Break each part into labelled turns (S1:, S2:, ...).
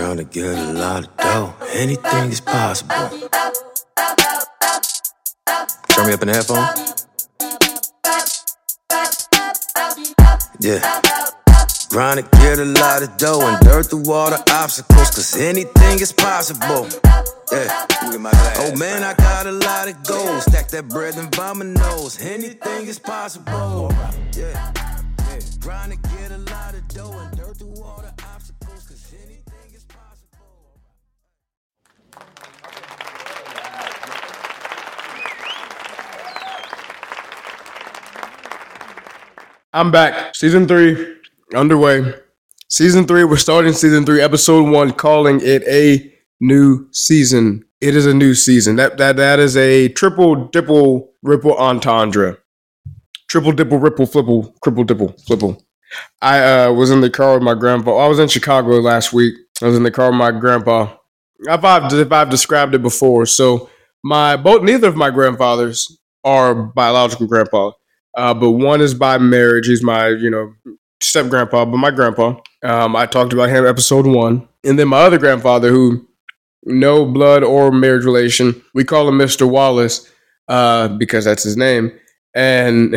S1: Trying to get a lot of dough. Anything is possible. Turn me up in the headphone. Yeah. Trying to get a lot of dough and dirt through all the obstacles, cause anything is possible. Yeah. Oh man, I got a lot of goals. Stack that bread and nose. Anything is possible. Yeah. Trying to get a lot of dough
S2: I'm back. Season three underway. Season three, we're starting season three, episode one, calling it a new season. It is a new season. That that that is a triple dipple ripple entendre. Triple dipple ripple flipple cripple dipple flipple. I uh, was in the car with my grandpa. I was in Chicago last week. I was in the car with my grandpa. If I've, if I've described it before, so my both neither of my grandfathers are biological grandpa, uh, but one is by marriage. He's my you know step grandpa, but my grandpa. Um, I talked about him episode one, and then my other grandfather, who no blood or marriage relation. We call him Mister Wallace uh, because that's his name, and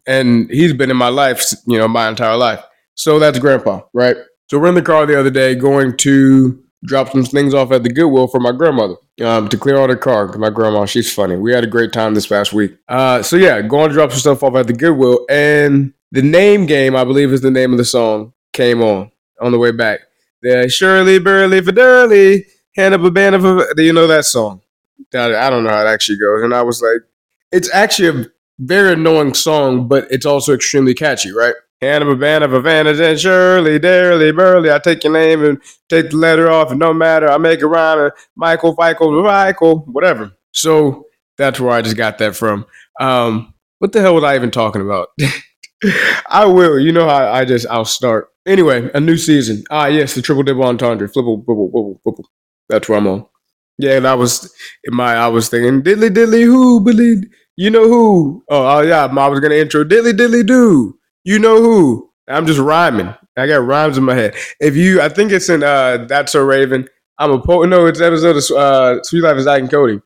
S2: and he's been in my life, you know, my entire life. So that's grandpa, right? So we're in the car the other day going to drop some things off at the Goodwill for my grandmother um, to clear out her car. My grandma, she's funny. We had a great time this past week. Uh, so yeah, going to drop some stuff off at the Goodwill, and the name game, I believe, is the name of the song. Came on on the way back. The Shirley Burley Fidelity, hand up a band of a. Do you know that song? I don't know how it actually goes, and I was like, it's actually a very annoying song, but it's also extremely catchy, right? Hand up a band and Shirley, Darely, Burley. I take your name and take the letter off, and no matter, I make a rhyme. And Michael, Michael, Michael, whatever. So that's where I just got that from. Um, what the hell was I even talking about? I will. You know how I just I'll start. Anyway, a new season. Ah, yes, the triple double entendre. Flipple, flipple, flipple, flipple. That's where I'm on. Yeah, that was my. I was thinking diddly diddly who, Billy. You know who? Oh, oh yeah, I was gonna intro diddly diddly do. You know who? I'm just rhyming. I got rhymes in my head. If you, I think it's in uh, That's So Raven. I'm a poet. No, it's episode of uh, Suite Life is Zack and Cody.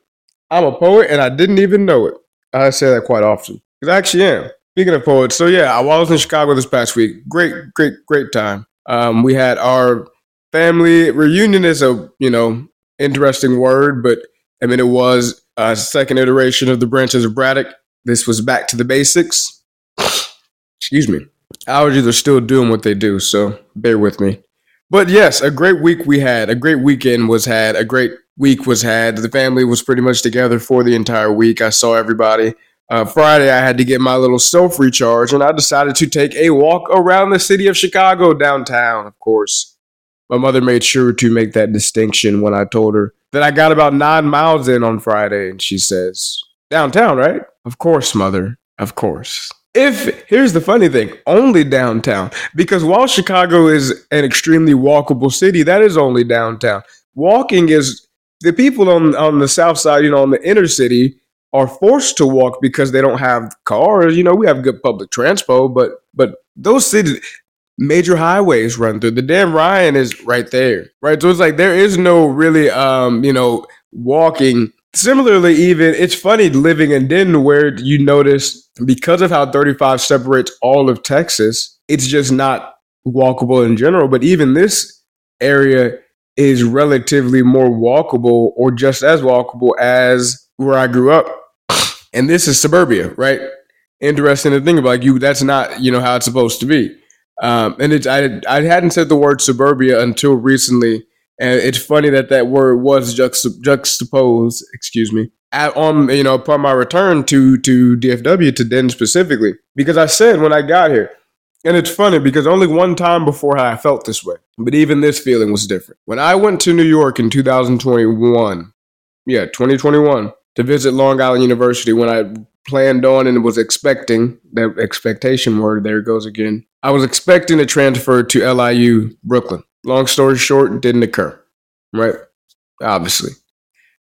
S2: I'm a poet, and I didn't even know it. I say that quite often because I actually am. Speaking of poets, so yeah, I was in Chicago this past week. Great, great, great time. Um, we had our family reunion is a you know interesting word, but I mean it was a second iteration of the branches of Braddock. This was back to the basics. Excuse me. Allergies are still doing what they do, so bear with me. But yes, a great week we had. A great weekend was had. A great week was had. The family was pretty much together for the entire week. I saw everybody. Uh, Friday, I had to get my little self recharge, and I decided to take a walk around the city of Chicago downtown, of course. My mother made sure to make that distinction when I told her that I got about nine miles in on Friday, and she says, Downtown, right? Of course, mother. Of course. If here's the funny thing, only downtown. Because while Chicago is an extremely walkable city, that is only downtown. Walking is the people on on the south side, you know, on the inner city, are forced to walk because they don't have cars. You know, we have good public transport, but but those cities major highways run through. The Dan Ryan is right there. Right. So it's like there is no really um, you know, walking. Similarly, even it's funny living in Denton where you notice because of how 35 separates all of Texas, it's just not walkable in general. But even this area is relatively more walkable or just as walkable as where I grew up. And this is suburbia, right? Interesting to think about. Like you, that's not you know how it's supposed to be. Um, and it's I I hadn't said the word suburbia until recently, and it's funny that that word was juxtap- juxtaposed. Excuse me. At, on you know upon my return to to DFW to Denton specifically because I said when I got here, and it's funny because only one time before I felt this way, but even this feeling was different. When I went to New York in 2021, yeah, 2021 to visit Long Island University when I planned on and was expecting that expectation word there goes again. I was expecting to transfer to LIU Brooklyn. Long story short, didn't occur. Right? Obviously.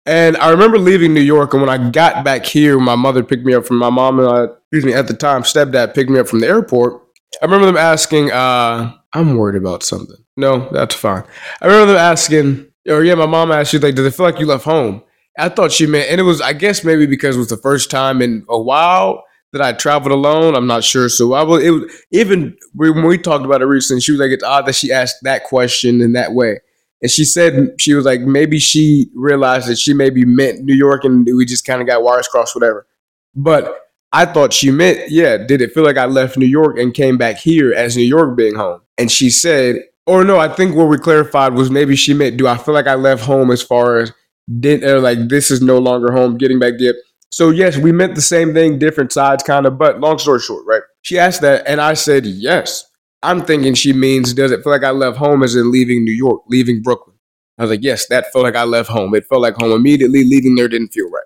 S2: And I remember leaving New York, and when I got back here, my mother picked me up from my mom and I, excuse me, at the time, stepdad picked me up from the airport. I remember them asking, uh, I'm worried about something. No, that's fine. I remember them asking, or yeah, my mom asked you like, "Does it feel like you left home?" I thought she meant, and it was, I guess, maybe because it was the first time in a while that I traveled alone. I'm not sure. So I was, was even when we talked about it recently, she was like, "It's odd that she asked that question in that way." And she said she was like, maybe she realized that she maybe meant New York, and we just kind of got wires crossed, whatever. But I thought she meant, yeah, did it feel like I left New York and came back here as New York being home? And she said, or no, I think what we clarified was maybe she meant, do I feel like I left home as far as did or like this is no longer home, getting back there. So yes, we meant the same thing, different sides, kind of. But long story short, right? She asked that, and I said yes. I'm thinking she means, does it feel like I left home as in leaving New York, leaving Brooklyn? I was like, yes, that felt like I left home. It felt like home immediately. Leaving there didn't feel right.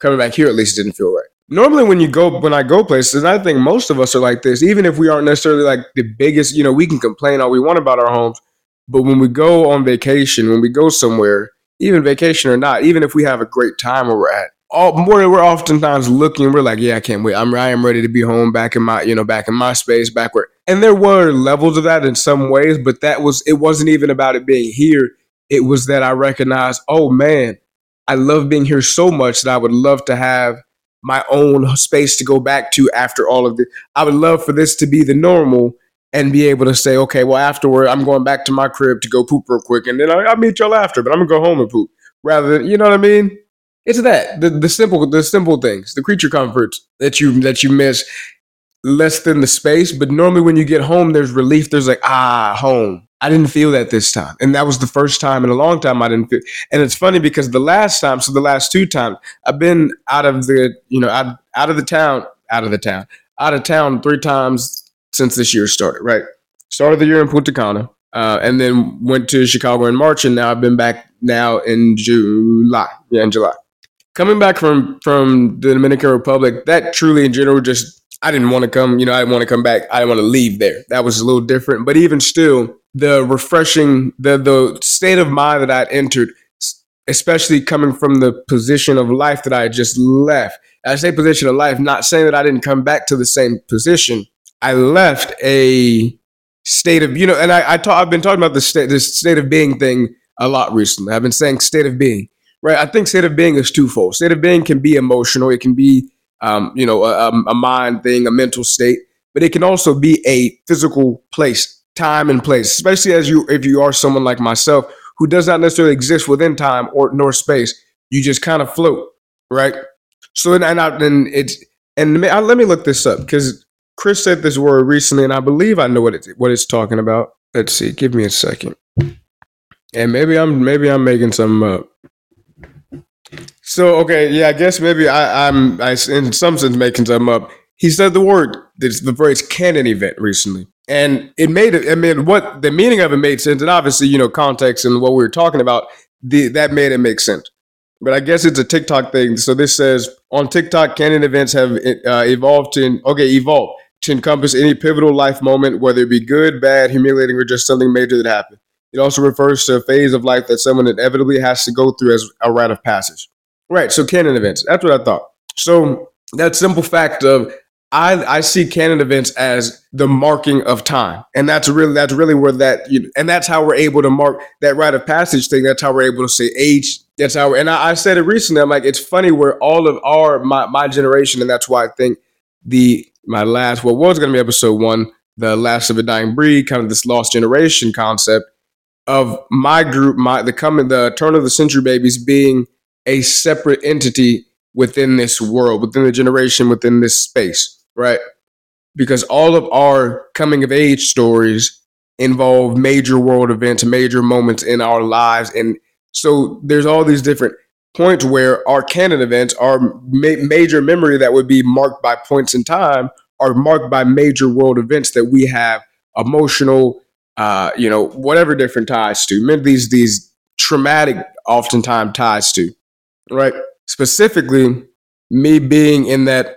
S2: Coming back here at least didn't feel right normally when you go when I go places, I think most of us are like this, even if we aren't necessarily like the biggest, you know, we can complain all we want about our homes. But when we go on vacation, when we go somewhere, even vacation or not, even if we have a great time where we're at, all more we're oftentimes looking, we're like, yeah, I can't wait. I'm I am ready to be home back in my, you know, back in my space, back where and there were levels of that in some ways, but that was it wasn't even about it being here. It was that I recognized, oh man, I love being here so much that I would love to have my own space to go back to after all of this. I would love for this to be the normal and be able to say, okay, well, afterward, I'm going back to my crib to go poop real quick, and then I'll meet y'all after, but I'm gonna go home and poop. Rather than, you know what I mean? It's that the, the simple the simple things, the creature comforts that you that you miss less than the space. But normally, when you get home, there's relief. There's like ah, home. I didn't feel that this time. And that was the first time in a long time I didn't feel. And it's funny because the last time, so the last two times, I've been out of the, you know, out, out of the town, out of the town, out of town three times since this year started, right? Started the year in Punta Cana, uh, and then went to Chicago in March, and now I've been back now in July. Yeah, in July. Coming back from from the Dominican Republic, that truly in general just I didn't want to come, you know, I didn't want to come back. I didn't want to leave there. That was a little different. But even still, the refreshing, the the state of mind that I'd entered, especially coming from the position of life that I just left. I say position of life, not saying that I didn't come back to the same position. I left a state of, you know, and I, I talk, I've been talking about the state, this state of being thing a lot recently. I've been saying state of being, right? I think state of being is twofold. State of being can be emotional. It can be, um, you know, a, a mind thing, a mental state, but it can also be a physical place time and place, especially as you if you are someone like myself who does not necessarily exist within time or nor space. You just kind of float, right? So and and, I, and it's and let me look this up because Chris said this word recently, and I believe I know what it's what it's talking about. Let's see. Give me a second. And maybe I'm maybe I'm making some up. So okay, yeah, I guess maybe I, I'm I in some sense making some up. He said the word, the phrase canon event recently and it made it. I mean, what the meaning of it made sense, and obviously, you know, context and what we were talking about, the, that made it make sense. But I guess it's a TikTok thing. So this says on TikTok, canon events have uh, evolved to okay, evolved to encompass any pivotal life moment, whether it be good, bad, humiliating, or just something major that happened. It also refers to a phase of life that someone inevitably has to go through as a rite of passage. Right. So canon events. That's what I thought. So that simple fact of I, I see canon events as the marking of time, and that's really that's really where that you know, and that's how we're able to mark that rite of passage thing. That's how we're able to say age. That's how. And I, I said it recently. I'm like, it's funny where all of our my my generation, and that's why I think the my last what was going to be episode one, the last of a dying breed, kind of this lost generation concept of my group, my the coming the turn of the century babies being a separate entity within this world, within the generation, within this space right? Because all of our coming of age stories involve major world events, major moments in our lives. And so there's all these different points where our canon events, our ma- major memory that would be marked by points in time, are marked by major world events that we have emotional, uh, you know, whatever different ties to. These these traumatic, oftentimes ties to, right? Specifically, me being in that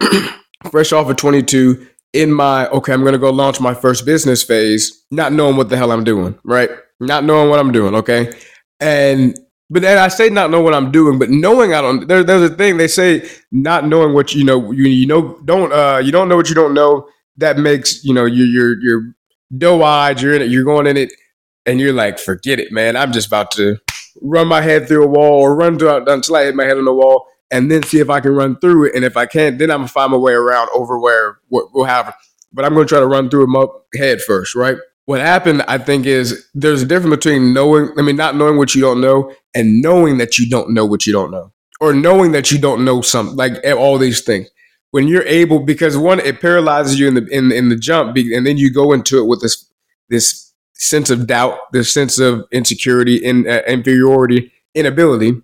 S2: fresh off of 22 in my okay i'm gonna go launch my first business phase not knowing what the hell i'm doing right not knowing what i'm doing okay and but then i say not know what i'm doing but knowing i don't there, there's a thing they say not knowing what you know you, you know don't uh you don't know what you don't know that makes you know you you're you're doe-eyed you're in it you're going in it and you're like, forget it, man. I'm just about to run my head through a wall or run through until I hit my head on the wall and then see if I can run through it. And if I can't, then I'm gonna find my way around over where what will have. But I'm gonna try to run through up head first, right? What happened, I think, is there's a difference between knowing, I mean, not knowing what you don't know and knowing that you don't know what you don't know, or knowing that you don't know something, like eh, all these things. When you're able, because one, it paralyzes you in the in in the jump, and then you go into it with this this sense of doubt, this sense of insecurity, in uh, inferiority, inability,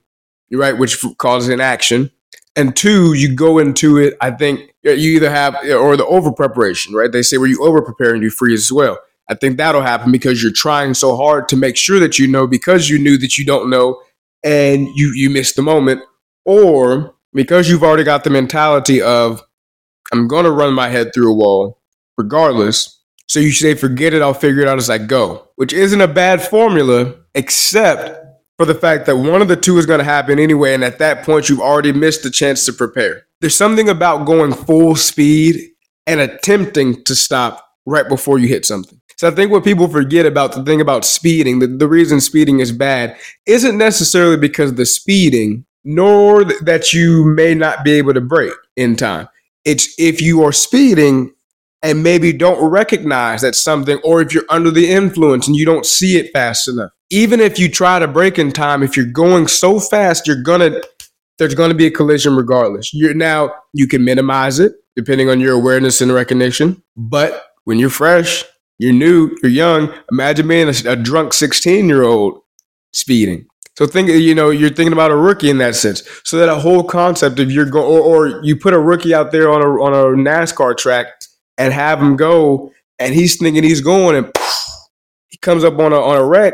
S2: right, which causes inaction. And two, you go into it. I think you either have or the over preparation, right? They say where you over prepare and you freeze as well. I think that'll happen because you're trying so hard to make sure that you know because you knew that you don't know and you you missed the moment, or because you've already got the mentality of I'm gonna run my head through a wall regardless. So you say, forget it, I'll figure it out as I go, which isn't a bad formula, except for the fact that one of the two is going to happen anyway. And at that point, you've already missed the chance to prepare. There's something about going full speed and attempting to stop right before you hit something. So I think what people forget about the thing about speeding, the, the reason speeding is bad, isn't necessarily because of the speeding, nor that you may not be able to brake in time. It's if you are speeding and maybe don't recognize that something, or if you're under the influence and you don't see it fast enough. Even if you try to break in time, if you're going so fast, you're gonna there's gonna be a collision regardless. You're now you can minimize it depending on your awareness and recognition. But when you're fresh, you're new, you're young. Imagine being a, a drunk 16 year old speeding. So think, you know, you're thinking about a rookie in that sense. So that a whole concept of you're going, or, or, you put a rookie out there on a on a NASCAR track and have him go, and he's thinking he's going, and he comes up on a on a wreck.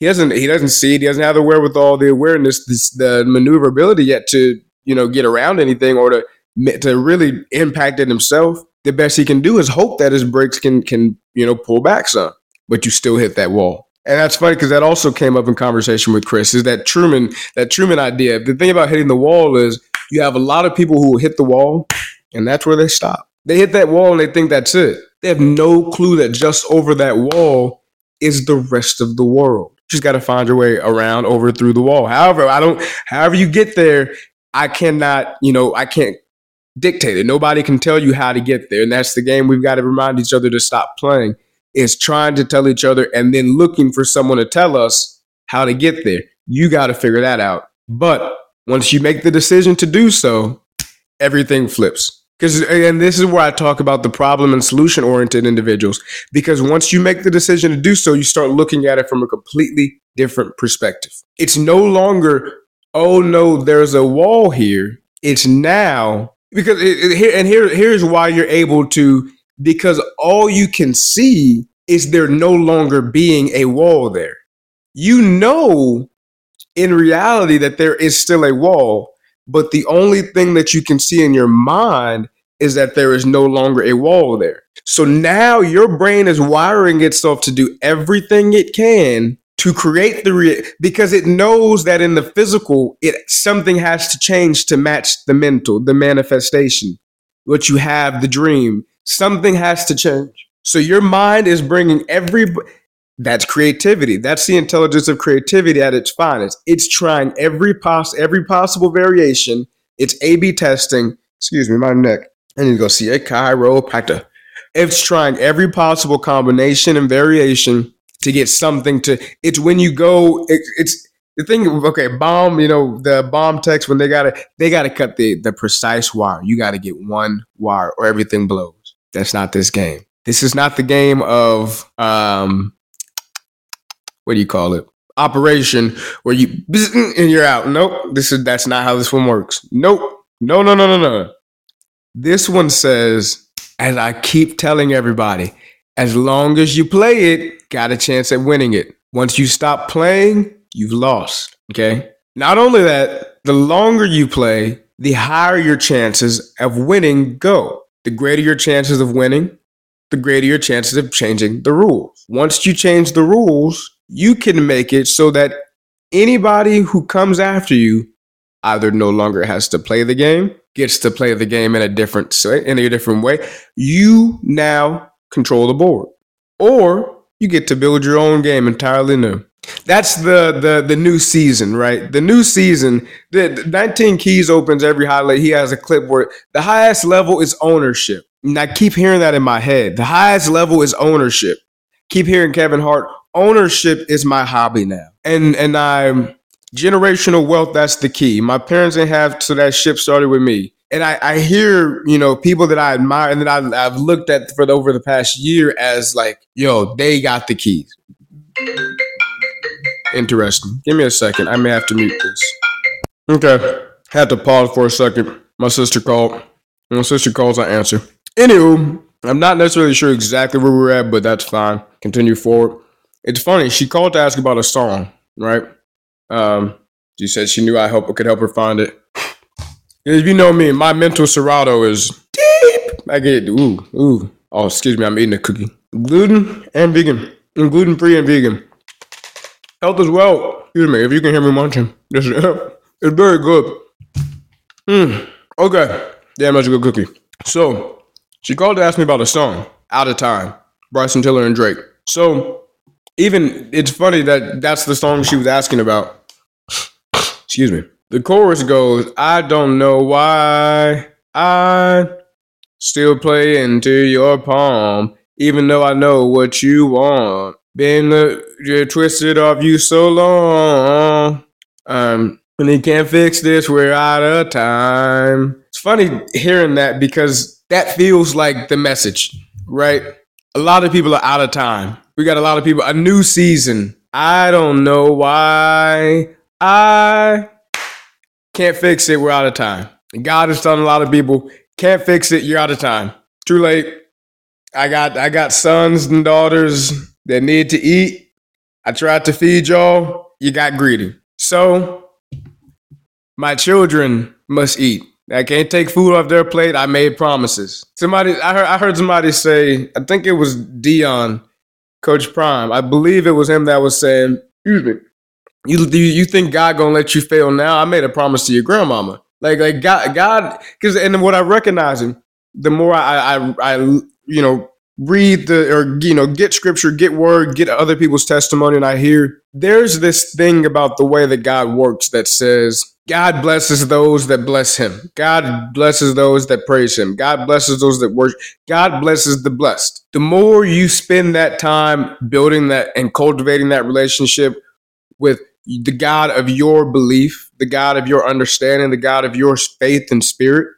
S2: He doesn't he doesn't see it. He doesn't have the wherewithal, the awareness, this, the maneuverability yet to you know get around anything or to to really impact it himself. The best he can do is hope that his brakes can can you know pull back some, but you still hit that wall. And that's funny because that also came up in conversation with Chris. Is that Truman? That Truman idea. The thing about hitting the wall is you have a lot of people who hit the wall, and that's where they stop. They hit that wall and they think that's it. They have no clue that just over that wall is the rest of the world. You just got to find your way around over through the wall. However, I don't, however you get there, I cannot, you know, I can't dictate it. Nobody can tell you how to get there. And that's the game we've got to remind each other to stop playing is trying to tell each other and then looking for someone to tell us how to get there. You got to figure that out. But once you make the decision to do so, everything flips. Because and this is where I talk about the problem and solution oriented individuals. Because once you make the decision to do so, you start looking at it from a completely different perspective. It's no longer, oh no, there's a wall here. It's now because it, it, here and here here's why you're able to because all you can see is there no longer being a wall there. You know in reality that there is still a wall but the only thing that you can see in your mind is that there is no longer a wall there. So now your brain is wiring itself to do everything it can to create the re- because it knows that in the physical it something has to change to match the mental, the manifestation, what you have, the dream. Something has to change. So your mind is bringing every that's creativity. That's the intelligence of creativity at its finest. It's trying every pos every possible variation. It's A/B testing. Excuse me, my neck. I need to go see a chiropractor. It's trying every possible combination and variation to get something to. It's when you go. It, it's the thing. Okay, bomb. You know the bomb text when they gotta they gotta cut the the precise wire. You got to get one wire or everything blows. That's not this game. This is not the game of um what do you call it? Operation where you and you're out. Nope, this is that's not how this one works. Nope, no, no, no, no, no. This one says, as I keep telling everybody, as long as you play it, got a chance at winning it. Once you stop playing, you've lost. Okay. Not only that, the longer you play, the higher your chances of winning go. The greater your chances of winning, the greater your chances of changing the rules. Once you change the rules, you can make it so that anybody who comes after you either no longer has to play the game, gets to play the game in a different in a different way. You now control the board. Or You get to build your own game entirely new. That's the the the new season, right? The new season. The, the 19 keys opens every highlight. He has a clipboard. The highest level is ownership. And I keep hearing that in my head. The highest level is ownership. Keep hearing Kevin Hart. Ownership is my hobby now, and and I'm generational wealth. That's the key. My parents didn't have, so that ship started with me. And I, I hear, you know, people that I admire and that I, I've looked at for the, over the past year as like, yo, they got the keys. Interesting. Give me a second. I may have to mute this. Okay. Had to pause for a second. My sister called. When my sister calls, I answer. Anywho, I'm not necessarily sure exactly where we're at, but that's fine. Continue forward. It's funny. She called to ask about a song, right? Um, she said she knew I help could help her find it. If you know me, my mental Serato is deep. I get ooh ooh. Oh, excuse me, I'm eating a cookie. Gluten and vegan, and gluten free and vegan. Health as well. Excuse me, if you can hear me munching, this is, it's very good. Hmm. Okay. Damn, that's a good cookie. So she called to ask me about a song, Out of Time, Bryson Tiller and Drake. So even it's funny that that's the song she was asking about. Excuse me. The chorus goes, I don't know why I still play into your palm, even though I know what you want. Been uh, twisted off you so long. Um, and he can't fix this, we're out of time. It's funny hearing that because that feels like the message, right? A lot of people are out of time. We got a lot of people, a new season. I don't know why I can't fix it, we're out of time. God is telling a lot of people, can't fix it, you're out of time. Too late. I got I got sons and daughters that need to eat. I tried to feed y'all. You got greedy. So my children must eat. I can't take food off their plate. I made promises. Somebody, I heard, I heard somebody say, I think it was Deion, Coach Prime. I believe it was him that was saying, "Excuse me, you you, think God gonna let you fail now? I made a promise to your grandmama. Like like God God, because and what I recognize him, the more I I, I you know read the or you know get scripture get word get other people's testimony and i hear there's this thing about the way that god works that says god blesses those that bless him. God blesses those that praise him. God blesses those that worship. God blesses the blessed. The more you spend that time building that and cultivating that relationship with the god of your belief the god of your understanding the god of your faith and spirit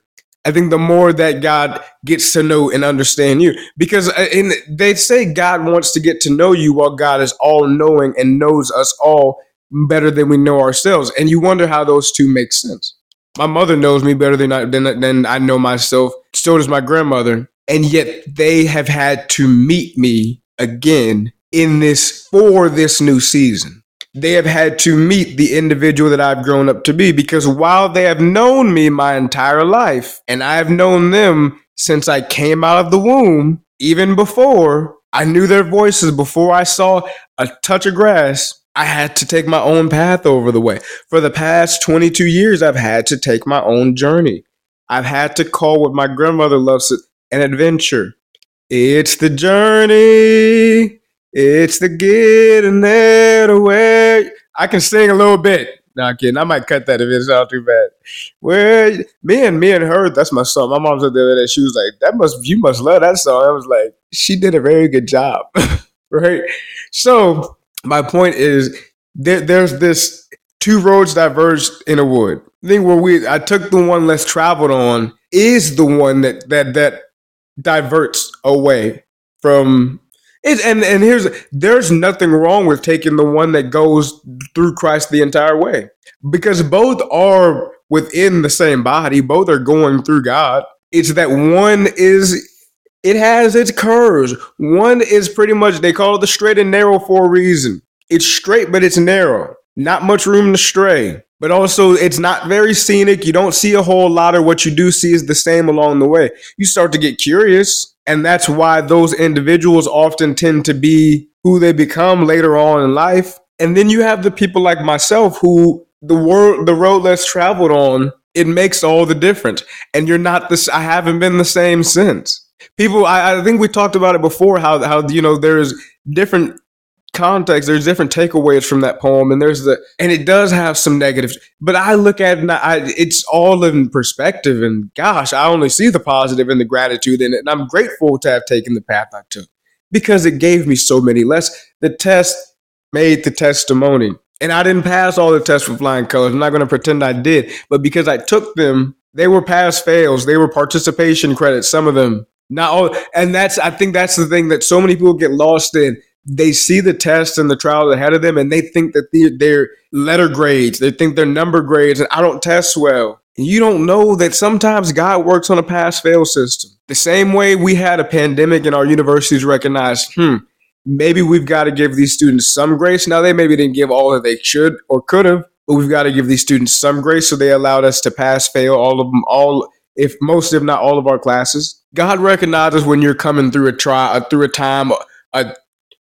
S2: I think the more that God gets to know and understand you, because uh, in, they say God wants to get to know you while God is all knowing and knows us all better than we know ourselves. And you wonder how those two make sense. My mother knows me better than I, than, than I know myself. So does my grandmother. And yet they have had to meet me again in this for this new season they have had to meet the individual that I've grown up to be because while they have known me my entire life and I have known them since I came out of the womb, even before I knew their voices, before I saw a touch of grass, I had to take my own path over the way. For the past 22 years, I've had to take my own journey. I've had to call what my grandmother loves an adventure. It's the journey it's the getting there to where I can sing a little bit. No, I'm kidding. I might cut that if it's not too bad. Where me and me and her, that's my song. My mom said the other day, she was like, "That must you must love that song." I was like, she did a very good job, right? So my point is, there, there's this two roads diverged in a wood. I think where we, I took the one less traveled on, is the one that that that diverts away from it, and and here's there's nothing wrong with taking the one that goes through Christ the entire way because both are within the same body. Both are going through God. It's that one is it has its curves. One is pretty much they call it the straight and narrow for a reason. It's straight, but it's narrow. Not much room to stray. But also, it's not very scenic. You don't see a whole lot, of what you do see is the same along the way. You start to get curious and that's why those individuals often tend to be who they become later on in life. And then you have the people like myself who the world, the road less traveled on, it makes all the difference. And you're not this, I haven't been the same since. People, I, I think we talked about it before how, how, you know, there's different context, there's different takeaways from that poem, and there's the and it does have some negatives. But I look at it, I, it's all in perspective, and gosh, I only see the positive and the gratitude in it, and I'm grateful to have taken the path I took because it gave me so many less. The test made the testimony, and I didn't pass all the tests with flying colors. I'm not going to pretend I did, but because I took them, they were pass fails. They were participation credits. Some of them. Not all, and that's I think that's the thing that so many people get lost in they see the test and the trials ahead of them and they think that they're, they're letter grades, they think they're number grades, and I don't test well. You don't know that sometimes God works on a pass fail system. The same way we had a pandemic and our universities recognized, hmm, maybe we've got to give these students some grace. Now, they maybe didn't give all that they should or could have, but we've got to give these students some grace. So they allowed us to pass fail all of them, all, if most, if not all of our classes. God recognizes when you're coming through a trial, through a time, a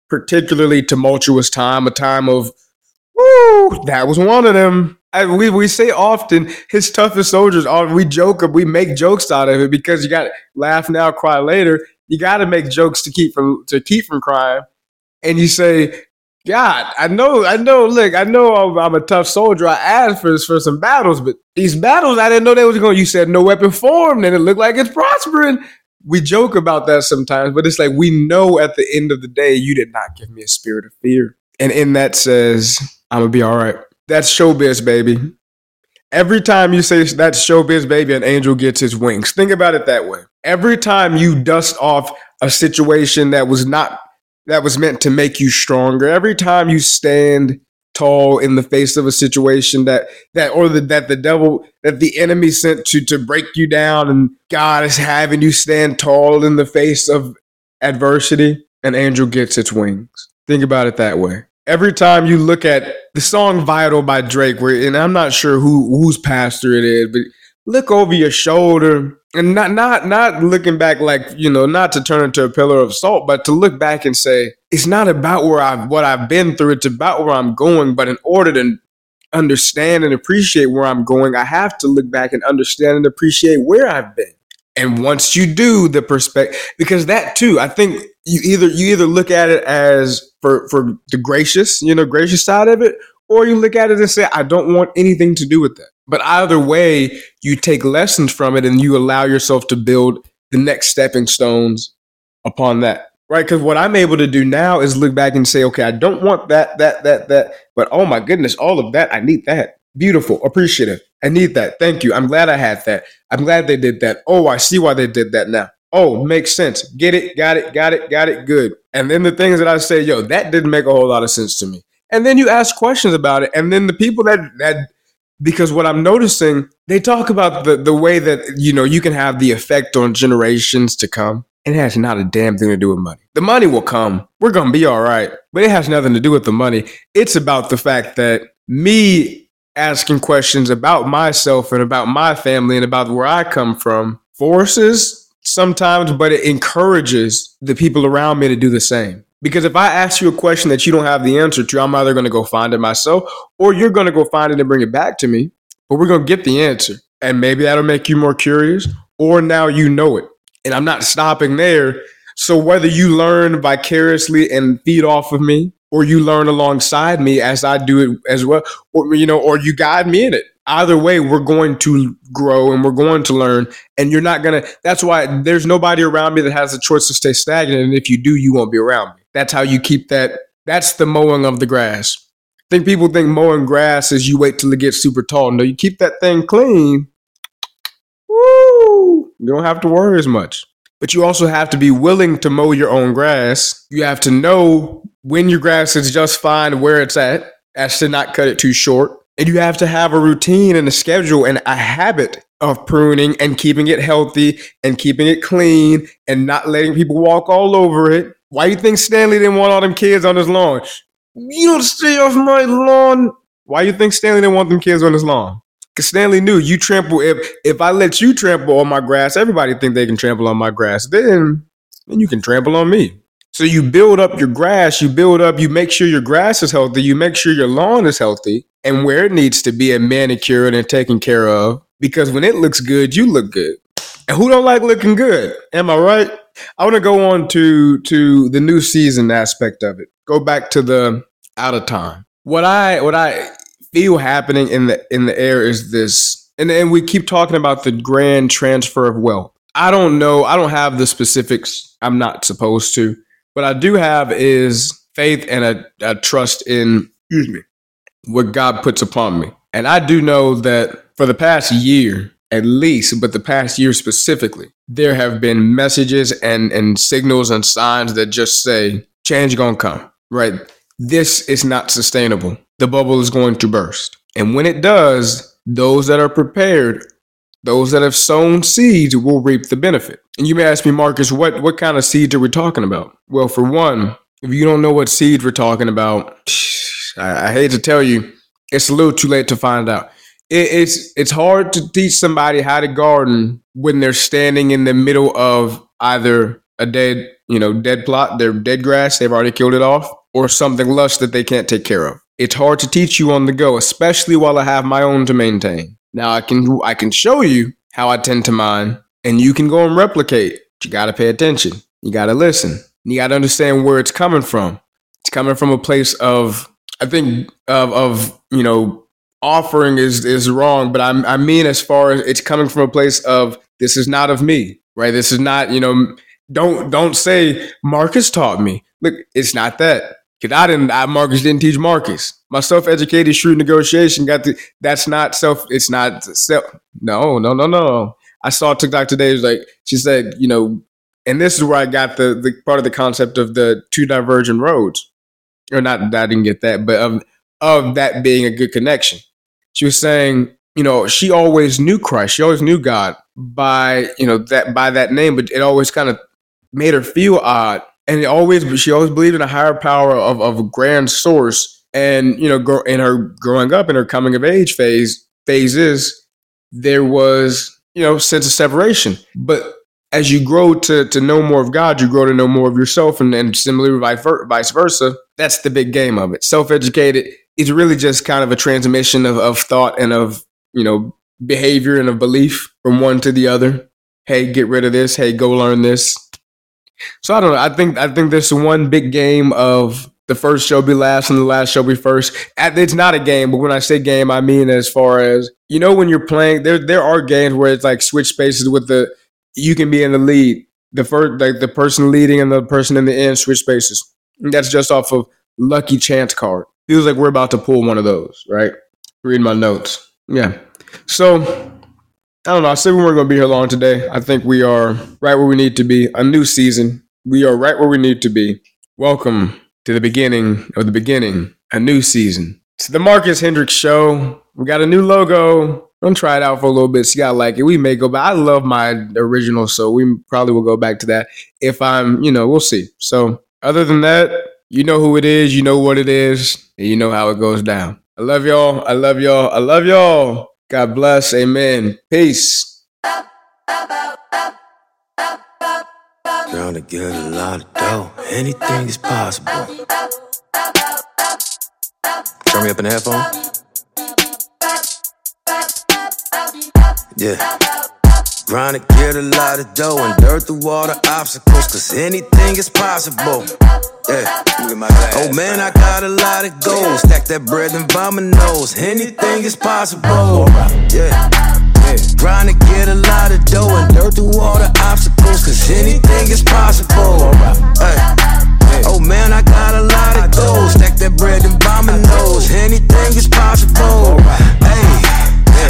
S2: particularly tumultuous time, a time of, woo, that was one of them. I, we, we say often his toughest soldiers are we joke we make jokes out of it because you got to laugh now cry later. You got to make jokes to keep from to keep from crying. And you say god i know i know look i know i'm, I'm a tough soldier. I asked for for some battles but these battles i didn't know they was going you said no weapon formed and it looked like it's prospering we joke about that sometimes, but it's like we know at the end of the day, you did not give me a spirit of fear. And in that says, I'm gonna be all right. That's showbiz, baby. Every time you say that's showbiz, baby, an angel gets his wings. Think about it that way. Every time you dust off a situation that was not that was meant to make you stronger, every time you stand tall in the face of a situation that that or the, that the devil that the enemy sent to to break you down and God is having you stand tall in the face of adversity an angel gets its wings. Think about it that way. Every time you look at the song vital by Drake where and I'm not sure who whose pastor it is but look over your shoulder and not not not looking back like you know not to turn into a pillar of salt but to look back and say it's not about where i've what i've been through. It's about where i'm going. But in order to understand and appreciate where i'm going i have to look back and understand and appreciate where i've been. And once you do the perspective because that too i think you either you either look at it as for for the gracious you know gracious side of it or you look at it and say i don't want anything to do with that but either way, you take lessons from it and you allow yourself to build the next stepping stones upon that. Right? Because what I'm able to do now is look back and say, okay, I don't want that, that, that, that. But oh my goodness, all of that, I need that. Beautiful, appreciative. I need that. Thank you. I'm glad I had that. I'm glad they did that. Oh, I see why they did that now. Oh, makes sense. Get it, got it, got it, got it, good. And then the things that I say, yo, that didn't make a whole lot of sense to me. And then you ask questions about it. And then the people that that because what I'm noticing, they talk about the, the way that, you know, you can have the effect on generations to come. and It has not a damn thing to do with money. The money will come. We're to be all right. But it has nothing to do with the money. It's about the fact that me asking questions about myself and about my family and about where I come from forces sometimes, but it encourages the people around me to do the same. Because if I ask you a question that you don't have the answer to, I'm either going to go find it myself or you're going to go find it and bring it back to me. But we're going to get the answer. And maybe that'll make you more curious or now you know it. And I'm not stopping there. So whether you learn vicariously and feed off of me or you learn alongside me as I do it as well, or, you know, or you guide me in it either way, we're going to grow and we're going to learn. And you're not going to, that's why there's nobody around me that has a choice to stay stagnant. And if you do, you won't be around me. That's how you keep that. That's the mowing of the grass. I think people think mowing grass is you wait till it gets super tall. No, you keep that thing clean. Woo! You don't have to worry as much. But you also have to be willing to mow your own grass. You have to know when your grass is just fine where it's at, as to not cut it too short and you have to have a routine and a schedule and a habit of pruning and keeping it healthy and keeping it clean and not letting people walk all over it. Why do you think Stanley didn't want all them kids on his lawn? You don't stay off my lawn. Why you think Stanley didn't want them kids on his lawn? Because Stanley knew you trample. If if I let you trample on my grass, everybody think they can trample on my grass. Then then you can trample on me. So you build up your grass, you build up, you make sure your grass is healthy, you make sure your lawn is healthy and where it needs to be and manicured and taken care of. Because when it looks good, you look good. Who don't like looking good? Am I right? I want to go on to to the new season aspect of it. Go back to the out of time. What I what I feel happening in the in the air is this, and and we keep talking about the grand transfer of wealth. I don't know. I don't have the specifics. I'm not supposed to. What I do have is faith and a, a trust in excuse me what God puts upon me. And I do know that for the past year, at least, but the past year specifically, there have been messages and, and signals and signs that just say change gonna come, right? This is not sustainable. The bubble is going to burst. And when it does, those that are prepared, those that have sown seeds will reap the benefit. And you may ask me, Marcus, what, what kind of seeds are we talking about? Well, for one, if you don't know what seeds we're talking about, I, I hate to tell you, it's a little too late to find out. It, it's it's hard to teach somebody how to garden when they're standing in the middle of either a dead, you know, dead plot, their dead grass, they've already killed it off, or something lush that they can't take care of. It's hard to teach you on the go, especially while I have my own to maintain. Now I can I can show you how I tend to mine, and you can go and replicate. you got to pay attention. You got to listen. You got to understand where it's coming from. It's coming from a place of I think of of you know offering is is wrong, but I I mean as far as it's coming from a place of this is not of me, right? This is not you know don't don't say Marcus taught me. Look, it's not that. Cause I didn't, I, Marcus didn't teach Marcus. My self-educated shrewd negotiation got the. That's not self. It's not self. No, no, no, no. I saw TikTok today. It was like she said, you know, and this is where I got the the part of the concept of the two divergent roads or not I didn't get that, but of of that being a good connection. She was saying, you know, she always knew Christ. She always knew God by, you know, that by that name, but it always kind of made her feel odd. And it always she always believed in a higher power of, of a grand source. And, you know, in her growing up in her coming of age phase phases, there was, you know, sense of separation. But as you grow to to know more of God, you grow to know more of yourself, and, and similarly vice versa. That's the big game of it. Self is really just kind of a transmission of, of thought and of you know behavior and of belief from one to the other. Hey, get rid of this. Hey, go learn this. So I don't know. I think I think there's one big game of the first show be last and the last show be first. It's not a game, but when I say game, I mean as far as you know when you're playing. There there are games where it's like switch spaces with the you can be in the lead. The first, like the person leading and the person in the end switch spaces. And that's just off of lucky chance card. Feels like we're about to pull one of those, right? Read my notes. Yeah. So I don't know. I said we weren't going to be here long today. I think we are right where we need to be. A new season. We are right where we need to be. Welcome to the beginning of the beginning. A new season. It's the Marcus Hendricks Show. We got a new logo. Don't try it out for a little bit. See I like it. We may go back. I love my original, so we probably will go back to that. If I'm, you know, we'll see. So other than that, you know who it is, you know what it is, and you know how it goes down. I love y'all. I love y'all. I love y'all. God bless. Amen. Peace.
S1: Trying to get a lot of dough. Anything is possible. Turn me up in the headphone. Yeah. Trying to get a lot of dough and dirt through the obstacles, cause anything is possible. Yeah. Oh man, I got a lot of goals. Stack that bread and vomit nose. Anything is possible. Yeah. Yeah. Trying to get a lot of dough and dirt through all the obstacles, cause anything is possible. Hey. Oh man, I got a lot of goals. Stack that bread and vomit nose. Anything is possible. Hey.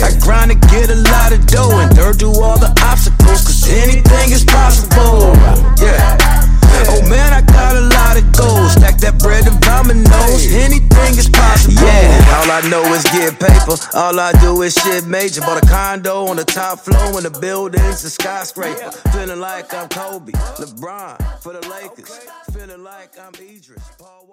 S1: I grind to get a lot of dough and dirt through all the obstacles, cause anything is possible. Yeah. Oh man, I got a lot of goals. Stack that bread and dominoes. Anything is possible. Yeah. All I know is get paper. All I do is shit major. Bought a condo on the top floor and the building's a skyscraper. Feeling like I'm Kobe, LeBron for the Lakers. Feeling like I'm Idris, Paul.